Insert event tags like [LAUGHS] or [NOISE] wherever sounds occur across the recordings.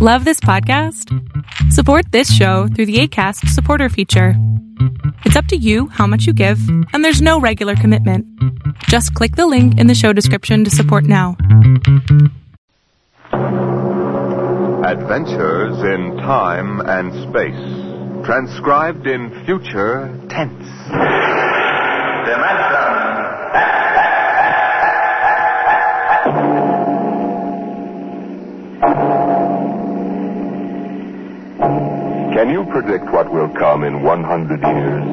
Love this podcast? Support this show through the ACAST supporter feature. It's up to you how much you give, and there's no regular commitment. Just click the link in the show description to support now. Adventures in time and space, transcribed in future tense. Can you predict what will come in 100 years?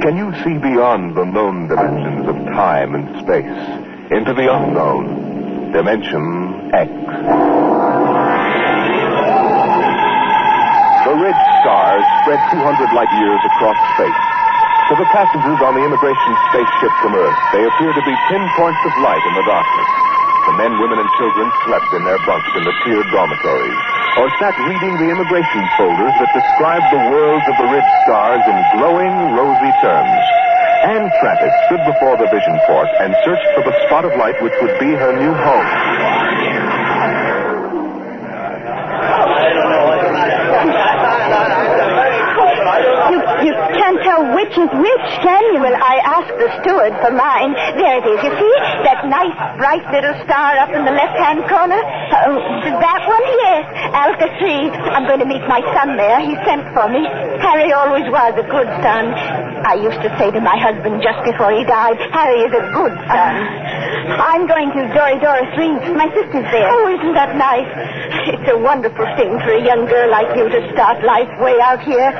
Can you see beyond the known dimensions of time and space into the unknown, Dimension X? The red stars spread 200 light years across space. To the passengers on the immigration spaceship from Earth, they appear to be pinpoints of light in the darkness. The men, women, and children slept in their bunks in the tiered dormitories, or sat reading the immigration folders that described the worlds of the red stars in glowing, rosy terms. Anne Travis stood before the vision port and searched for the spot of light which would be her new home. You, you can't tell which is which? Well, I asked the steward for mine. There it is. You see? That nice, bright little star up in the left-hand corner? Oh, that one? Yes. Alpha 3. I'm going to meet my son there. He sent for me. Harry always was a good son. I used to say to my husband just before he died, Harry is a good son. [LAUGHS] I'm going to Dory Doris 3. My sister's there. Oh, isn't that nice? It's a wonderful thing for a young girl like you to start life way out here.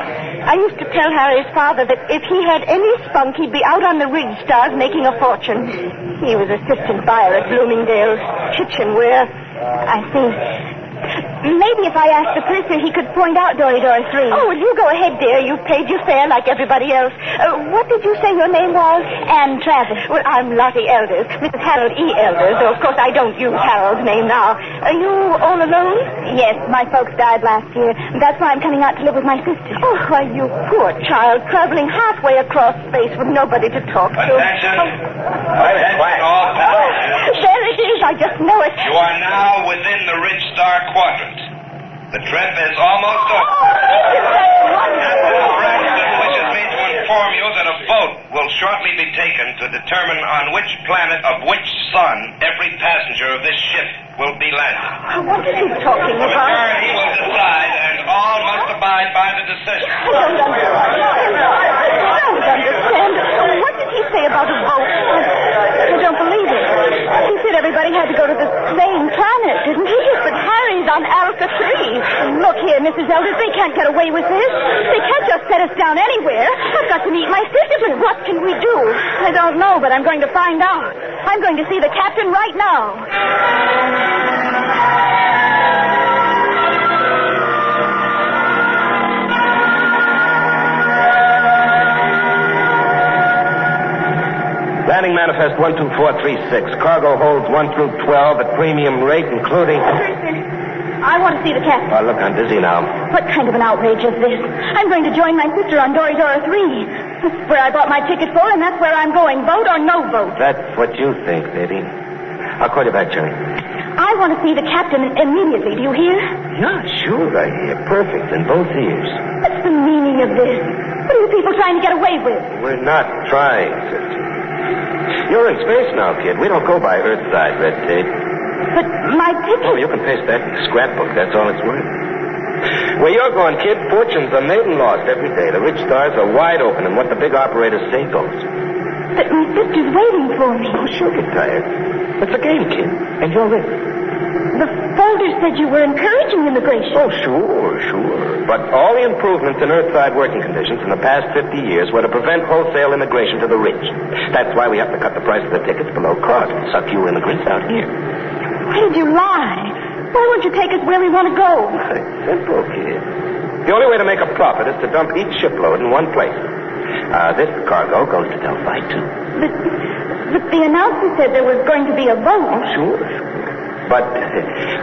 I used to tell Harry's father that if he had any spunk, he'd be out on the ridge stars making a fortune. He was assistant buyer at Bloomingdale's kitchenware. I see. Maybe if I asked the purser, he could point out Dory Dora 3. Oh, well, you go ahead, dear. You've paid your fare like everybody else. Uh, what did you say your name was? Anne Travis. Well, I'm Lottie Elders. Mrs. Harold E. Elders. Though, of course, I don't use Harold's name now. Are you all alone? Yes, my folks died last year. That's why I'm coming out to live with my sister. Oh, why, you poor child, traveling halfway across space with nobody to talk to. Attention. Attention, all passengers. There it is. I just know it. You are now within the Ridge Star Quadrant. The trip is almost over. this is so wonderful. Captain Braxton wishes me to inform you that a vote will shortly be taken to determine on which planet of which sun every passenger of this ship will be landing. What is he talking The about? majority will decide, and all must abide by the decision. I don't understand. I don't understand. What did he say about a vote? I don't believe it. He said everybody had to go to the same planet, didn't he? But Harry's on 3. Look here, Mrs. Elders, they can't get away with this. They can't just set us down anywhere. I've got to meet my sister, but what can we do? I don't know, but I'm going to find out. I'm going to see the captain right now. Landing manifest 12436. Cargo holds 1 through 12 at premium rate, including. I want to see the captain. Oh, look, I'm busy now. What kind of an outrage is this? I'm going to join my sister on Dory Dora 3. That's where I bought my ticket for, and that's where I'm going. Vote or no vote. That's what you think, baby. I'll call you back, Jerry. I want to see the captain immediately. Do you hear? Yeah, sure, I hear. Perfect in both ears. What's the meaning of this? What are you people trying to get away with? We're not trying, sister. You're in space now, kid. We don't go by Earth-side red tape. But my ticket. Oh, you can paste that in the scrapbook. That's all it's worth. Where you're going, kid, fortunes are made and lost every day. The rich stars are wide open, and what the big operators say goes. But my sister's waiting for me. Oh, she'll get tired. It's a game, kid, and you're in. The folder said you were encouraging immigration. Oh, sure, sure. But all the improvements in Earthside working conditions in the past 50 years were to prevent wholesale immigration to the rich. That's why we have to cut the price of the tickets below cost and suck you immigrants out here. Why did you lie? Why won't you take us where we want to go? [LAUGHS] Simple, kid. The only way to make a profit is to dump each shipload in one place. Uh, this cargo goes to Delphi, too. But, but the announcer said there was going to be a vote. Sure, sure. But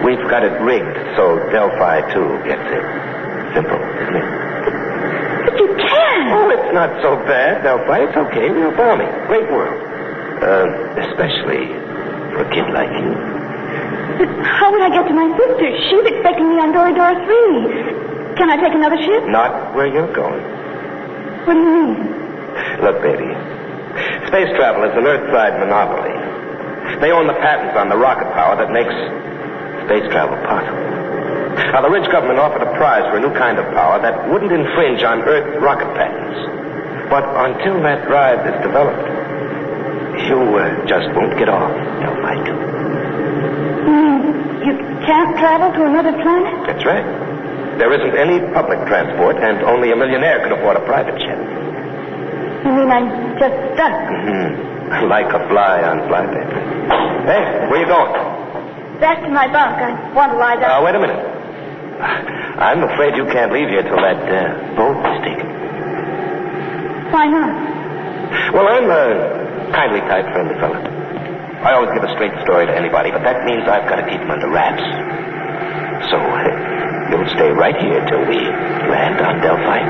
we've got it rigged so Delphi, too, gets it. Simple, isn't it? But you can't. Oh, it's not so bad, Delphi. It's okay. Real farming. Great world. Uh, especially for a kid like you. But how would I get to my sister? She's expecting me on Doridor 3. Can I take another ship? Not where you're going. What do you mean? Look, baby. Space travel is an Earthside monopoly. They own the patents on the rocket power that makes space travel possible. Now, the Ridge government offered a prize for a new kind of power that wouldn't infringe on Earth rocket patents. But until that drive is developed, you uh, just won't get off, Delphi 2. You mean you can't travel to another planet? That's right. There isn't any public transport, and only a millionaire can afford a private jet. You mean I'm just stuck? Hmm. [LAUGHS] Like a fly on flypaper. Hey, where you going? Back to my bunk. I want to lie Uh, down. wait a minute. I'm afraid you can't leave here till that uh, boat is taken. Why not? Well, I'm a kindly type friendly fella. I always give a straight story to anybody, but that means I've got to keep them under wraps. So, [LAUGHS] you'll stay right here till we land on Delphi.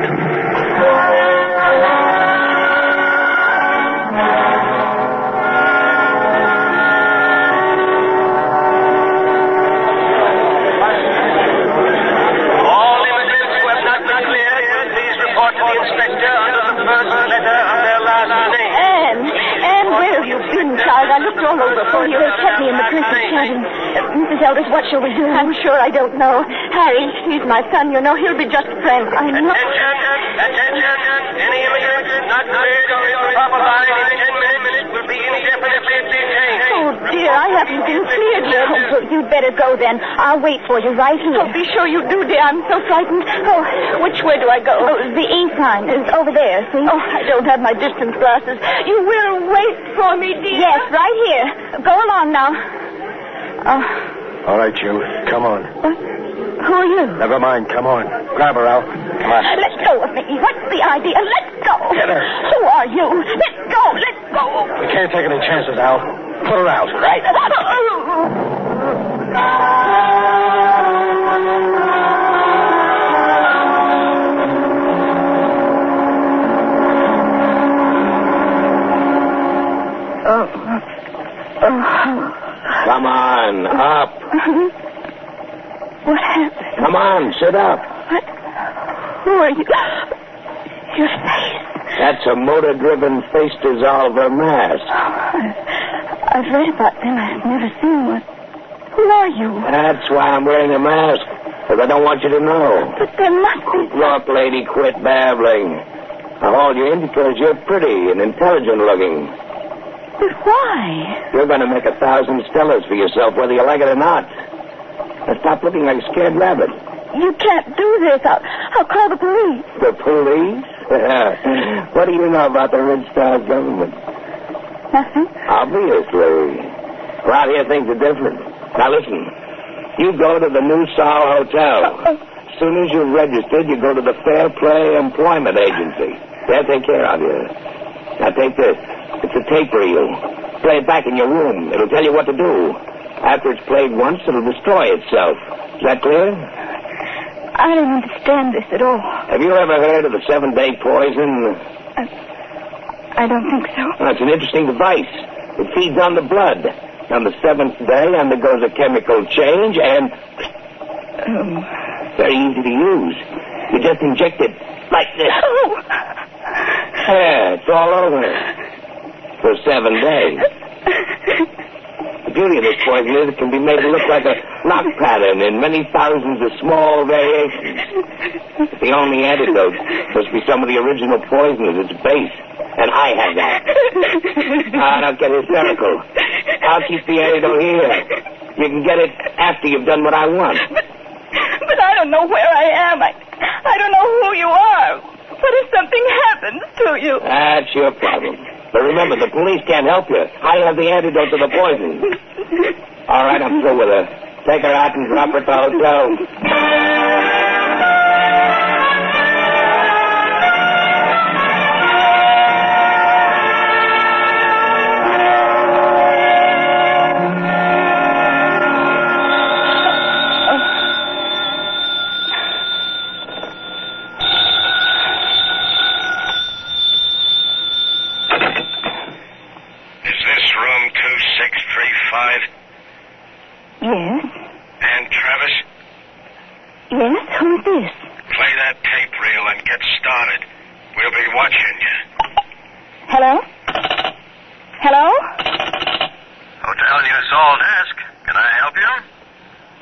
Child? All over for you. They kept me in the prince's cabin. Uh, Mrs. Elders, what shall we do? I'm sure I don't know. Harry, he's my son, you know. He'll be just a friend. I know. Attention, attention. Any immigrant not cleared or in the proper line in ten minutes will be indefinitely detained. Oh, dear, I haven't been cleared yet. Oh, well, you'd better go then. I'll wait for you right here. Oh, be sure you do, dear. I'm so frightened. Oh, which way do I go? Oh, the ink sign is over there, see? Oh, I don't have my distance glasses. You will wait for me, dear? Yes, right here. Go along now. Oh, All right, you. Come on. what? Who are you? Never mind. Come on. Grab her, Al. Come on. Let go of me. What's the idea? Let go. Get her. Who are you? Let go. Let go. We can't take any chances, Al. Put her out. Right. Oh. Oh. Come on, up. What on, sit up. What? Who are you? Your face. That's a motor-driven face dissolver mask. Oh, I've read about them. I've never seen one. Who are you? That's why I'm wearing a mask. Because I don't want you to know. But there must be. Look, lady, quit babbling. I hauled you in because you're pretty and intelligent looking. But why? You're going to make a thousand stellars for yourself, whether you like it or not. Now stop looking like a scared rabbit. You can't do this. I'll, I'll call the police. The police? [LAUGHS] what do you know about the Red Star government? Nothing. Obviously. Well, here things are different. Now listen. You go to the New Sol Hotel. As soon as you're registered, you go to the Fair Play Employment Agency. They'll take care of you. Now take this. It's a tape reel. Play it back in your room. It'll tell you what to do. After it's played once, it'll destroy itself. Is that clear? I don't understand this at all. Have you ever heard of the seven-day poison? I don't think so. Well, it's an interesting device. It feeds on the blood. On the seventh day undergoes a chemical change and Um, very easy to use. You just inject it like this. oh. Yeah, it's all over. For seven days. [LAUGHS] The beauty of this poison is it can be made to look like a knock pattern in many thousands of small variations. The only antidote must be some of the original poison at its base. And I have that. Ah, don't get hysterical. I'll keep the antidote here. You can get it after you've done what I want. But I don't know where I am. I, I don't know who you are. What if something happens to you? That's your problem. But remember, the police can't help you. I have the antidote to the poison. [LAUGHS] All right, I'm through with her. Take her out and drop her at the hotel. This? Play that tape reel and get started. We'll be watching you. Hello? Hello? Hotel New desk. Can I help you?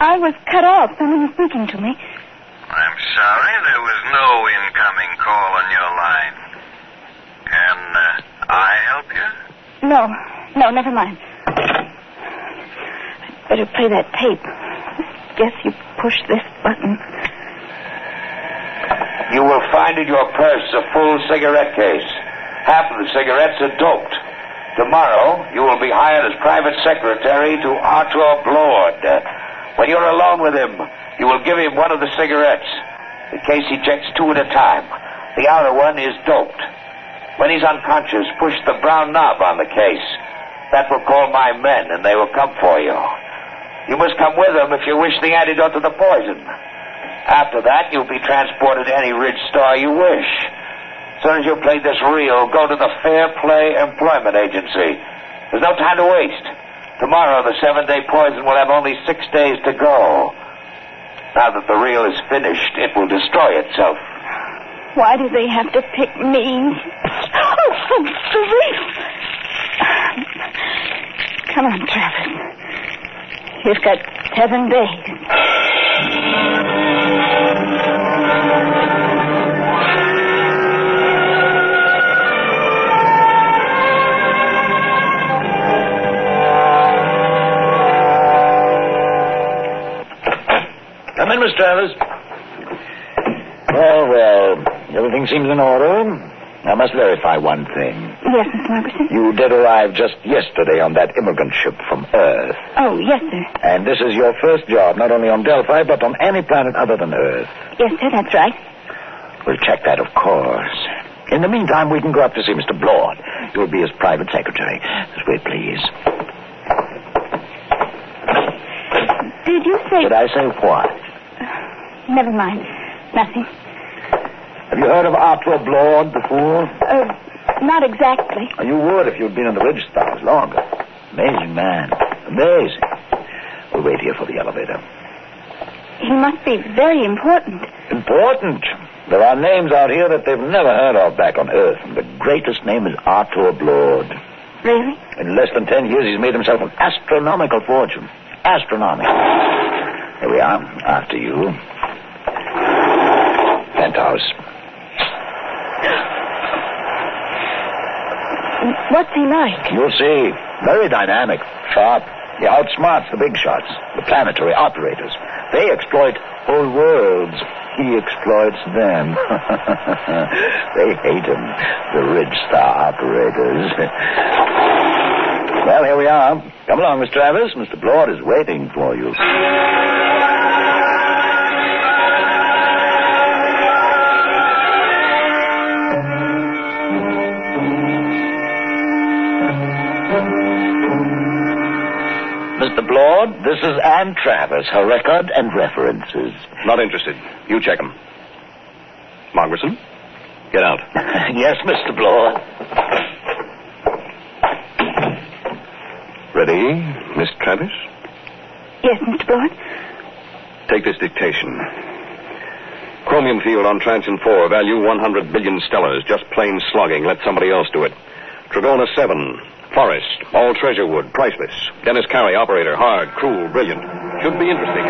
I was cut off. Someone was speaking to me. I'm sorry, there was no incoming call on your line. Can uh, I help you? No. No, never mind. Better play that tape. Guess you push this button. You will find in your purse a full cigarette case. Half of the cigarettes are doped. Tomorrow, you will be hired as private secretary to Arthur Blord. When you're alone with him, you will give him one of the cigarettes. The case he ejects two at a time. The outer one is doped. When he's unconscious, push the brown knob on the case. That will call my men, and they will come for you. You must come with them if you wish the antidote to the poison. After that, you'll be transported to any rich Star you wish. As soon as you play this reel, go to the Fair Play Employment Agency. There's no time to waste. Tomorrow, the seven-day poison will have only six days to go. Now that the reel is finished, it will destroy itself. Why do they have to pick me? Oh, oh the reef. Come on, Travis. You've got seven days. Come in, Miss Travis. Well, oh, well, everything seems in order. I must verify one thing. Yes, Miss Margerson? You did arrive just yesterday on that immigrant ship from Earth. Oh, yes, sir. And this is your first job, not only on Delphi, but on any planet other than Earth. Yes, sir, that's right. We'll check that, of course. In the meantime, we can go up to see Mr. Blord. You'll be his private secretary. This way, please. Did you say... Did I say what? Never mind. Nothing. Have you heard of Arthur Blord before? Uh, not exactly. You would if you'd been in the Ridge Stars longer. Amazing man. Amazing. We'll wait here for the elevator. He must be very important. Important. There are names out here that they've never heard of back on Earth. And the greatest name is Arthur Blord. Really? In less than ten years, he's made himself an astronomical fortune. Astronomical. Here we are. After you. Penthouse. What's he like? You'll see. Very dynamic. Sharp. He outsmarts the big shots, the planetary operators. They exploit whole worlds. He exploits them. [LAUGHS] they hate him, the Ridge Star operators. [LAUGHS] well, here we are. Come along, Miss Travis. Mr. Blord is waiting for you. Blord, this is Anne Travis, her record and references. Not interested. You check them. Margerson, get out. [LAUGHS] yes, Mr. Blord. Ready, Miss Travis? Yes, Mr. Blord? Take this dictation. Chromium field on Transion 4, value 100 billion stellars. Just plain slugging. Let somebody else do it. Trigona 7, Forest, all treasure wood, priceless. Dennis Carey, operator, hard, cruel, brilliant. Should be interesting.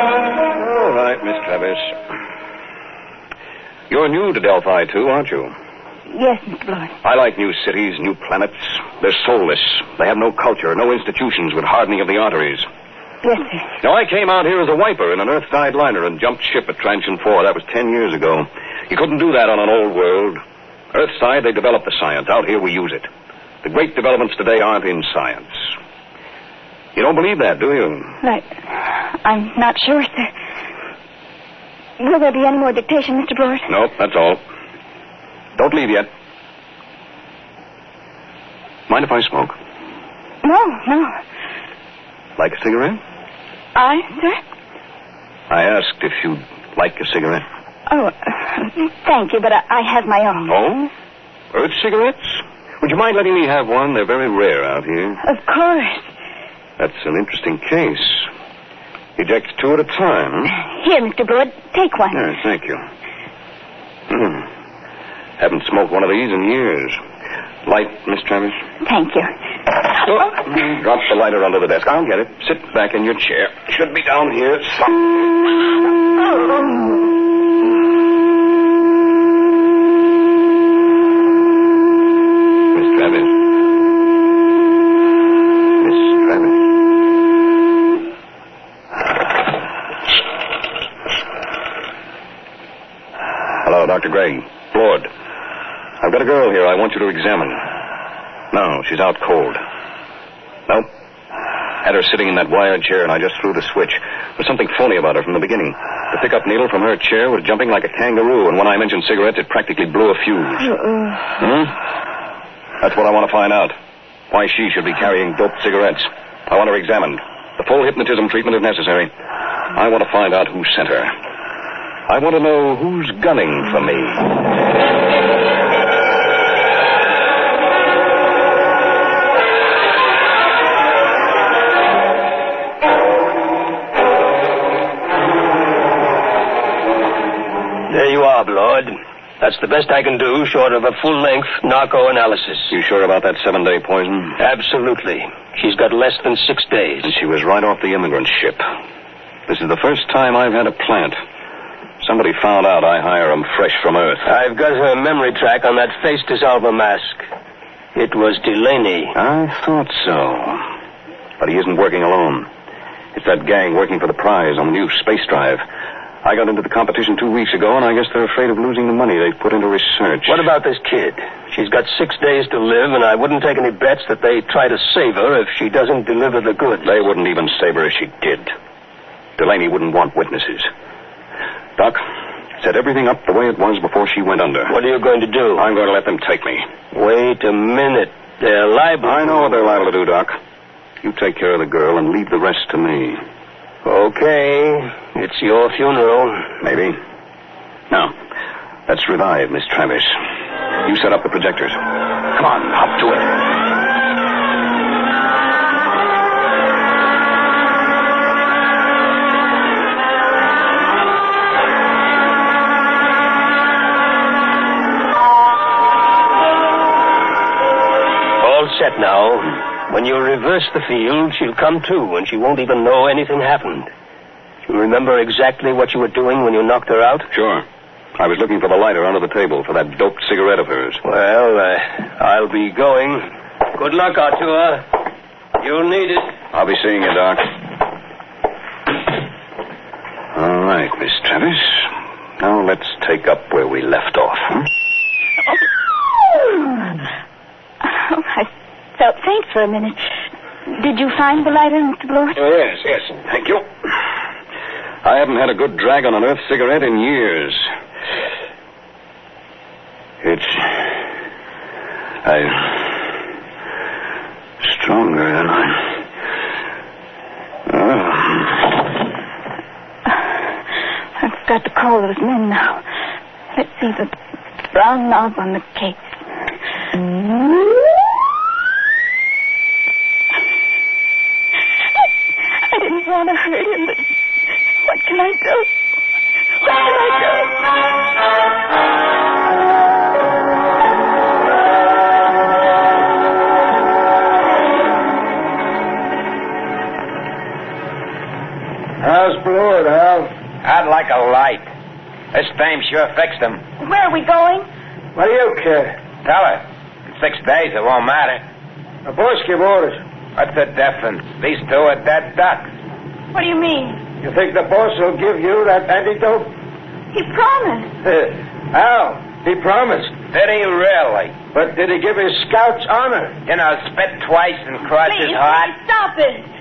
All right, Miss Travis. You're new to Delphi, too, aren't you? Yes, Mr. Blord. I like new cities, new planets. They're soulless. They have no culture, no institutions with hardening of the arteries. Yes, sir. Now, I came out here as a wiper in an Earth-side liner and jumped ship at Transion 4. That was ten years ago. You couldn't do that on an old world. Earthside, they developed the science. Out here, we use it. The great developments today aren't in science. You don't believe that, do you? Right. I'm not sure, sir. Will there be any more dictation, Mr. Blord? Nope, that's all. Don't leave yet. Mind if I smoke? No, no. Like a cigarette? I, sir? I asked if you'd like a cigarette. Oh, uh, thank you, but I, I have my own. Oh? Earth cigarettes? Would you mind letting me have one? They're very rare out here. Of course. That's an interesting case. Eject two at a time. huh? Here, Mr. Blord, take one. Yeah, thank you. Hmm. Haven't smoked one of these in years. Light, Miss Travis? Thank you. Oh, mm, drop the lighter under the desk. I'll get it. Sit back in your chair. Should be down here. Miss Travis. Miss Travis. Hello, Dr. Gray. Blord. I've got a girl here I want you to examine. No, she's out cold. Nope. Had her sitting in that wired chair, and I just threw the switch. There's something phony about her from the beginning. The pickup needle from her chair was jumping like a kangaroo, and when I mentioned cigarettes, it practically blew a fuse. Hmm? That's what I want to find out. Why she should be carrying doped cigarettes. I want her examined. The full hypnotism treatment if necessary. I want to find out who sent her. I want to know who's gunning for me. There you are, Blord. That's the best I can do, short of a full-length narco analysis. You sure about that seven-day poison? Absolutely. She's got less than six days. And she was right off the immigrant ship. This is the first time I've had a plant. Somebody found out I hire 'em fresh from Earth. I've got her memory track on that face dissolver mask. It was Delaney. I thought so. But he isn't working alone. It's that gang working for the prize on the new space drive. I got into the competition two weeks ago, and I guess they're afraid of losing the money they've put into research. What about this kid? She's got six days to live, and I wouldn't take any bets that they try to save her if she doesn't deliver the goods. They wouldn't even save her if she did. Delaney wouldn't want witnesses. Doc, set everything up the way it was before she went under. What are you going to do? I'm going to let them take me. Wait a minute. They're liable. I know what they're liable to do, Doc. You take care of the girl and leave the rest to me. Okay. It's your funeral. Maybe. Now, let's revive Miss Travis. You set up the projectors. Come on, hop to it. All set now. When you reverse the field, she'll come to, and she won't even know anything happened. You remember exactly what you were doing when you knocked her out? Sure. I was looking for the lighter under the table for that doped cigarette of hers. Well, uh, I'll be going. Good luck, Artur. You'll need it. I'll be seeing you, Doc. All right, Miss Travis. Now let's take up where we left off. hmm? Oh, I felt faint for a minute. Did you find the lighter, Mr. Blord? Oh, yes, yes. Thank you. I haven't had a good drag on an Earth cigarette in years. It's. I. stronger than I. Oh. I've got to call those men now. Let's see the brown knob on the case. I How's Blord, Al? I'd like a light. This fame sure fixed him. Where are we going? What do you care? Tell her. In six days, it won't matter. The boss give orders. What's the difference? These two are dead ducks. What do you mean? You think the boss will give you that antidote? He promised. [LAUGHS] Al, he promised. Did he really? But did he give his scouts honor? You know, spit twice and cross his heart. please stop it.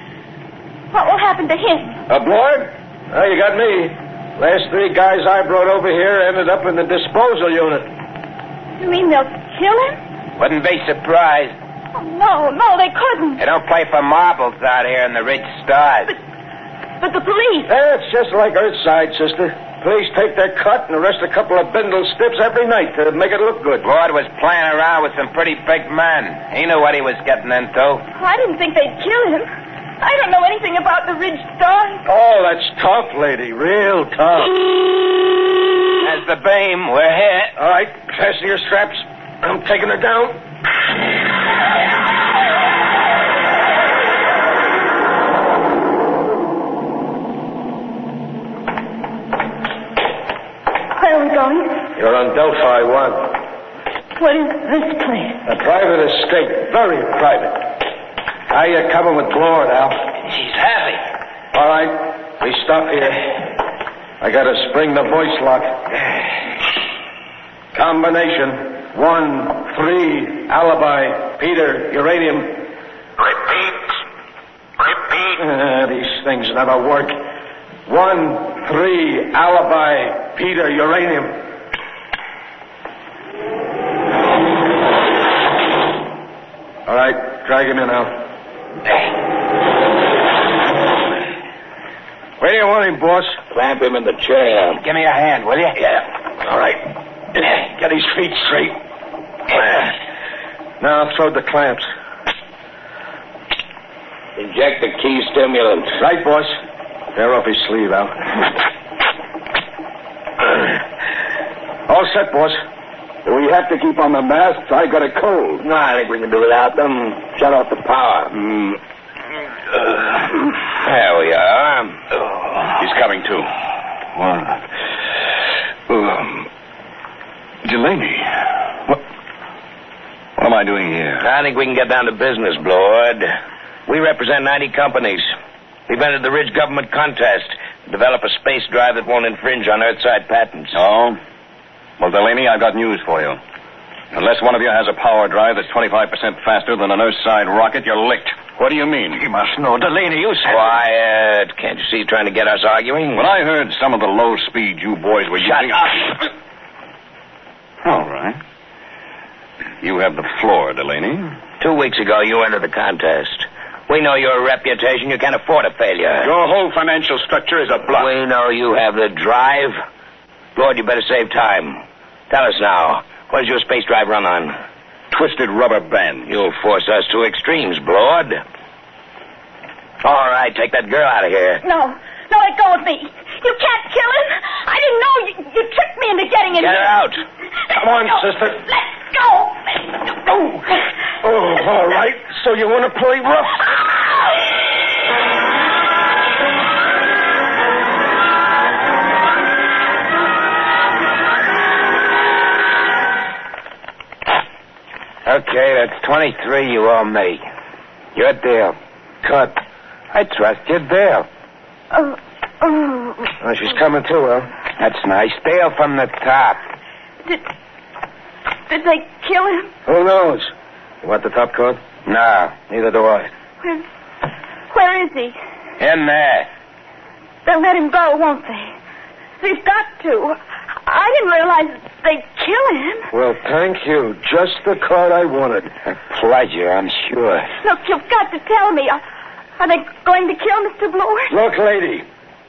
What will happen to him? A Blord? Oh, you got me. Last three guys I brought over here ended up in the disposal unit. You mean they'll kill him? Wouldn't be surprised. Oh, no, no, they couldn't. They don't play for marbles out here in the rich stars. But but the police. That's just like Earthside, sister. Police take their cut and arrest a couple of bindle stiffs every night to make it look good. Blord was playing around with some pretty big men. He knew what he was getting into. Oh, I didn't think they'd kill him. I don't know anything about the Ridge Stars. Oh, that's tough, lady. Real tough. There's the beam. We're here. All right, fasten your straps. I'm taking her down. Where are we going? You're on Delphi 1. What is this place? A private estate. Very private. How you coming with Blord, Al? She's happy. All right. We stop here. I gotta spring the voice lock. Combination. One, three, alibi, Peter, uranium. Repeat. Repeat. Uh, [LAUGHS] these things never work. One, three, alibi, Peter, uranium. All right, drag him in, Al. Where do you want him, boss? Clamp him in the chair. Give me a hand, will you? Yeah. All right. Get his feet straight. Now throw the clamps. Inject the key stimulant. Right, boss. Tear off his sleeve, Al. All set, boss. Do we have to keep on the masks? I got a cold. No, I think we can do without them. Shut off the power. Mm. There we are. He's coming to. One. Um, Delaney. What? What am I doing here? I think we can get down to business, Blord. We represent 90 companies. We've entered the Ridge government contest to develop a space drive that won't infringe on Earthside patents. Oh? Well, Delaney, I've got news for you. Unless one of you has a power drive that's 25% faster than an Earthside rocket, you're licked. What do you mean? You must know, Delaney. You said. Quiet. Can't you see you're trying to get us arguing? When I heard some of the low speed you boys were Shut using. up. All right. You have the floor, Delaney. Two weeks ago, you entered the contest. We know your reputation. You can't afford a failure. Your whole financial structure is a bluff. We know you have the drive. Blord, you better save time. Tell us now. What does your space drive run on? Twisted rubber band. You'll force us to extremes, Blord. All right, take that girl out of here. No. No, let go of me. You can't kill him. I didn't know you, you tricked me into getting in here. Get her out. Come on, No, sister. Let go. Oh. Oh, all right. So you want to play rough? Okay, that's 23 you owe me. Your deal. Cut. I trust your deal. Oh, oh. Oh, she's coming too, Al. That's nice. Deal from the top. Did, did they kill him? Who knows? You want the top card? No. Neither do I. Where, where is he? In there. They'll let him go, won't they? They've got to. I didn't realize they'd kill him. Well, thank you. Just the card I wanted. A pleasure, I'm sure. Look, you've got to tell me. Are, are they going to kill Mr. Blord? Look, lady.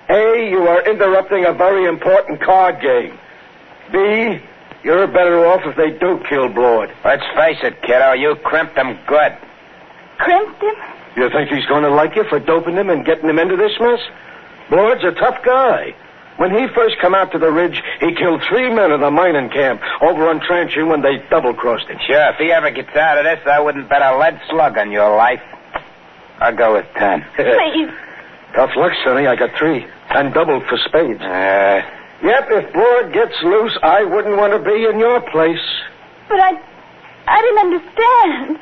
A, you are interrupting a very important card game. B, you're better off if they do kill Blord. Let's face it, kiddo. You crimped him good. Crimped him? You think he's going to like you for doping him and getting him into this mess? Blord's a tough guy. When he first come out to the ridge, he killed three men in the mining camp over on Trancher when they double-crossed him. Sure, if he ever gets out of this, I wouldn't bet a lead slug on your life. I'll go with ten. Please. [LAUGHS] Tough luck, Sonny. I got three. And double for spades. Uh, Yep, if Blord gets loose, I wouldn't want to be in your place. But I. I didn't understand.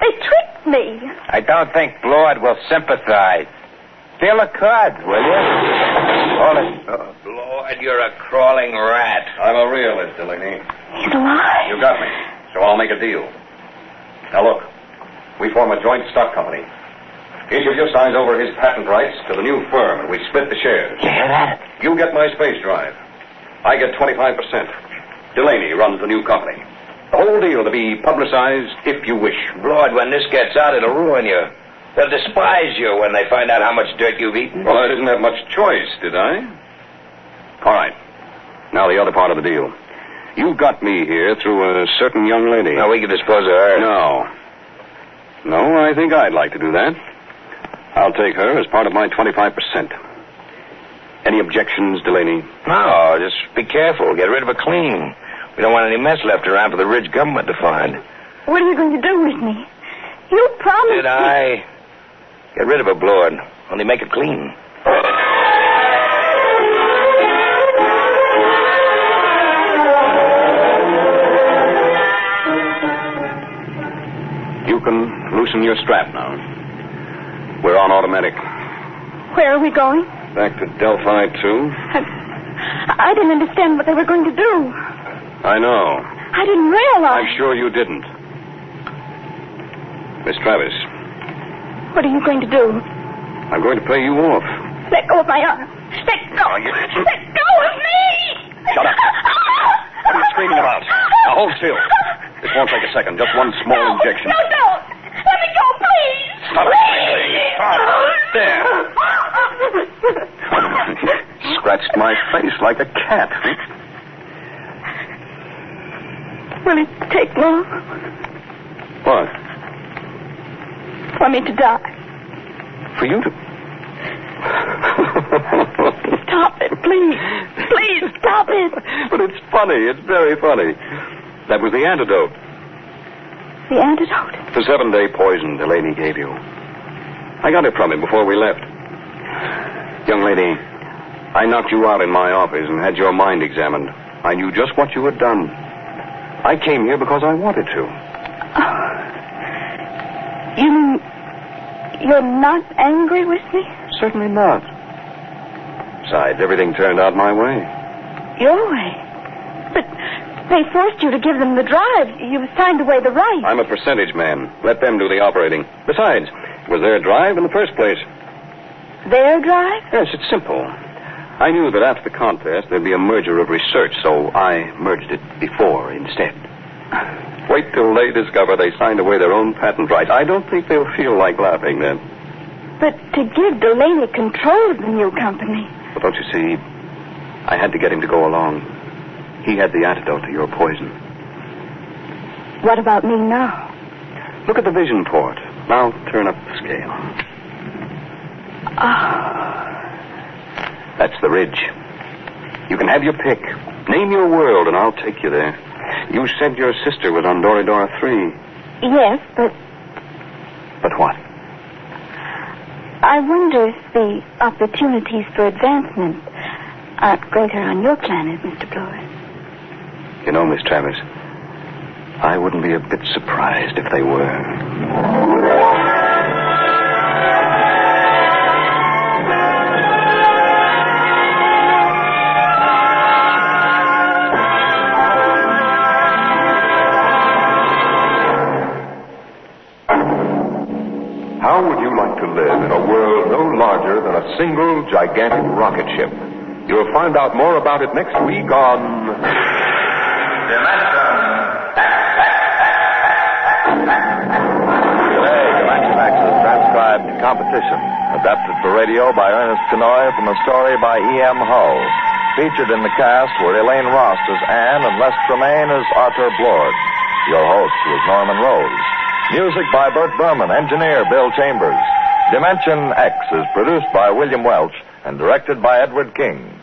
They tricked me. I don't think Blord will sympathize. Steal a card, will you? Hold it. Blord, you're a crawling rat. I'm a realist, Delaney. He's alive. You got me. So I'll make a deal. Now look, we form a joint stock company. Issue just signs over his patent rights to the new firm, and we split the shares. You hear that? You get my space drive. I get 25%. Delaney runs the new company. The whole deal to be publicized if you wish. Blord, when this gets out, it'll ruin you. They'll despise you when they find out how much dirt you've eaten. Well, I didn't have much choice, did I? All right. Now the other part of the deal. You got me here through a certain young lady. Now, we can dispose of her. No. No, I think I'd like to do that. I'll take her as part of my 25%. Any objections, Delaney? No, just be careful. Get rid of her clean. We don't want any mess left around for the Ridge government to find. What are you going to do with me? You promised Did I? [LAUGHS] Get rid of her, Blord. Only make it clean. You can loosen your strap now. We're on automatic. Where are we going? Back to Delphi 2. I, I didn't understand what they were going to do. I know. I didn't realize. I'm sure you didn't. Miss Travis, What are you going to do? I'm going to pay you off. Let go of my arm. Let go. Let go of me. Shut up. What are you screaming about? Now hold still. This won't take a second. Just one small No, injection. No, don't. Let me go, please. Stop it, Please. There. [LAUGHS] Scratched my face like a cat. Will it take long What? For me to die? For you to. Stop it, please. Please, stop it. but it's funny. It's very funny. That was the antidote. The antidote. The seven day poison Delaney gave you. I got it from him before we left. Young lady, I knocked you out in my office and had your mind examined. I knew just what you had done. I came here because I wanted to. You mean you're not angry with me? Certainly not. Besides, everything turned out my way. Your way. But they forced you to give them the drive. You signed away the right. I'm a percentage man. Let them do the operating. Besides, it was their drive in the first place. Their drive? Yes, it's simple. I knew that after the contest there'd be a merger of research, so I merged it before instead. Wait till they discover they signed away their own patent rights. I don't think they'll feel like laughing then. But to give Delaney control of the new company. But don't you see, I had to get him to go along. He had the antidote to your poison. What about me now? Look at the vision port. Now turn up the scale. Ah, That's the ridge. You can have your pick. Name your world, and I'll take you there. You said your sister was on Doridora 3. yes, but But what? I wonder if the opportunities for advancement aren't greater on your planet, Mr. Blord. You know, Miss Travis, I wouldn't be a bit surprised if they were. Larger a single gigantic rocket ship? You'll find out more about it next week on. Today, Dimension X's transcribed competition, adapted for radio by Ernest Kinoy from a story by E.M. Hull. Featured in the cast were Elaine Rost as Anne and Les Tremayne as Arthur Blord. Your host was Norman Rose. Music by Bert Berman, engineer Bill Chambers. Dimension X is produced by William Welch and directed by Edward King.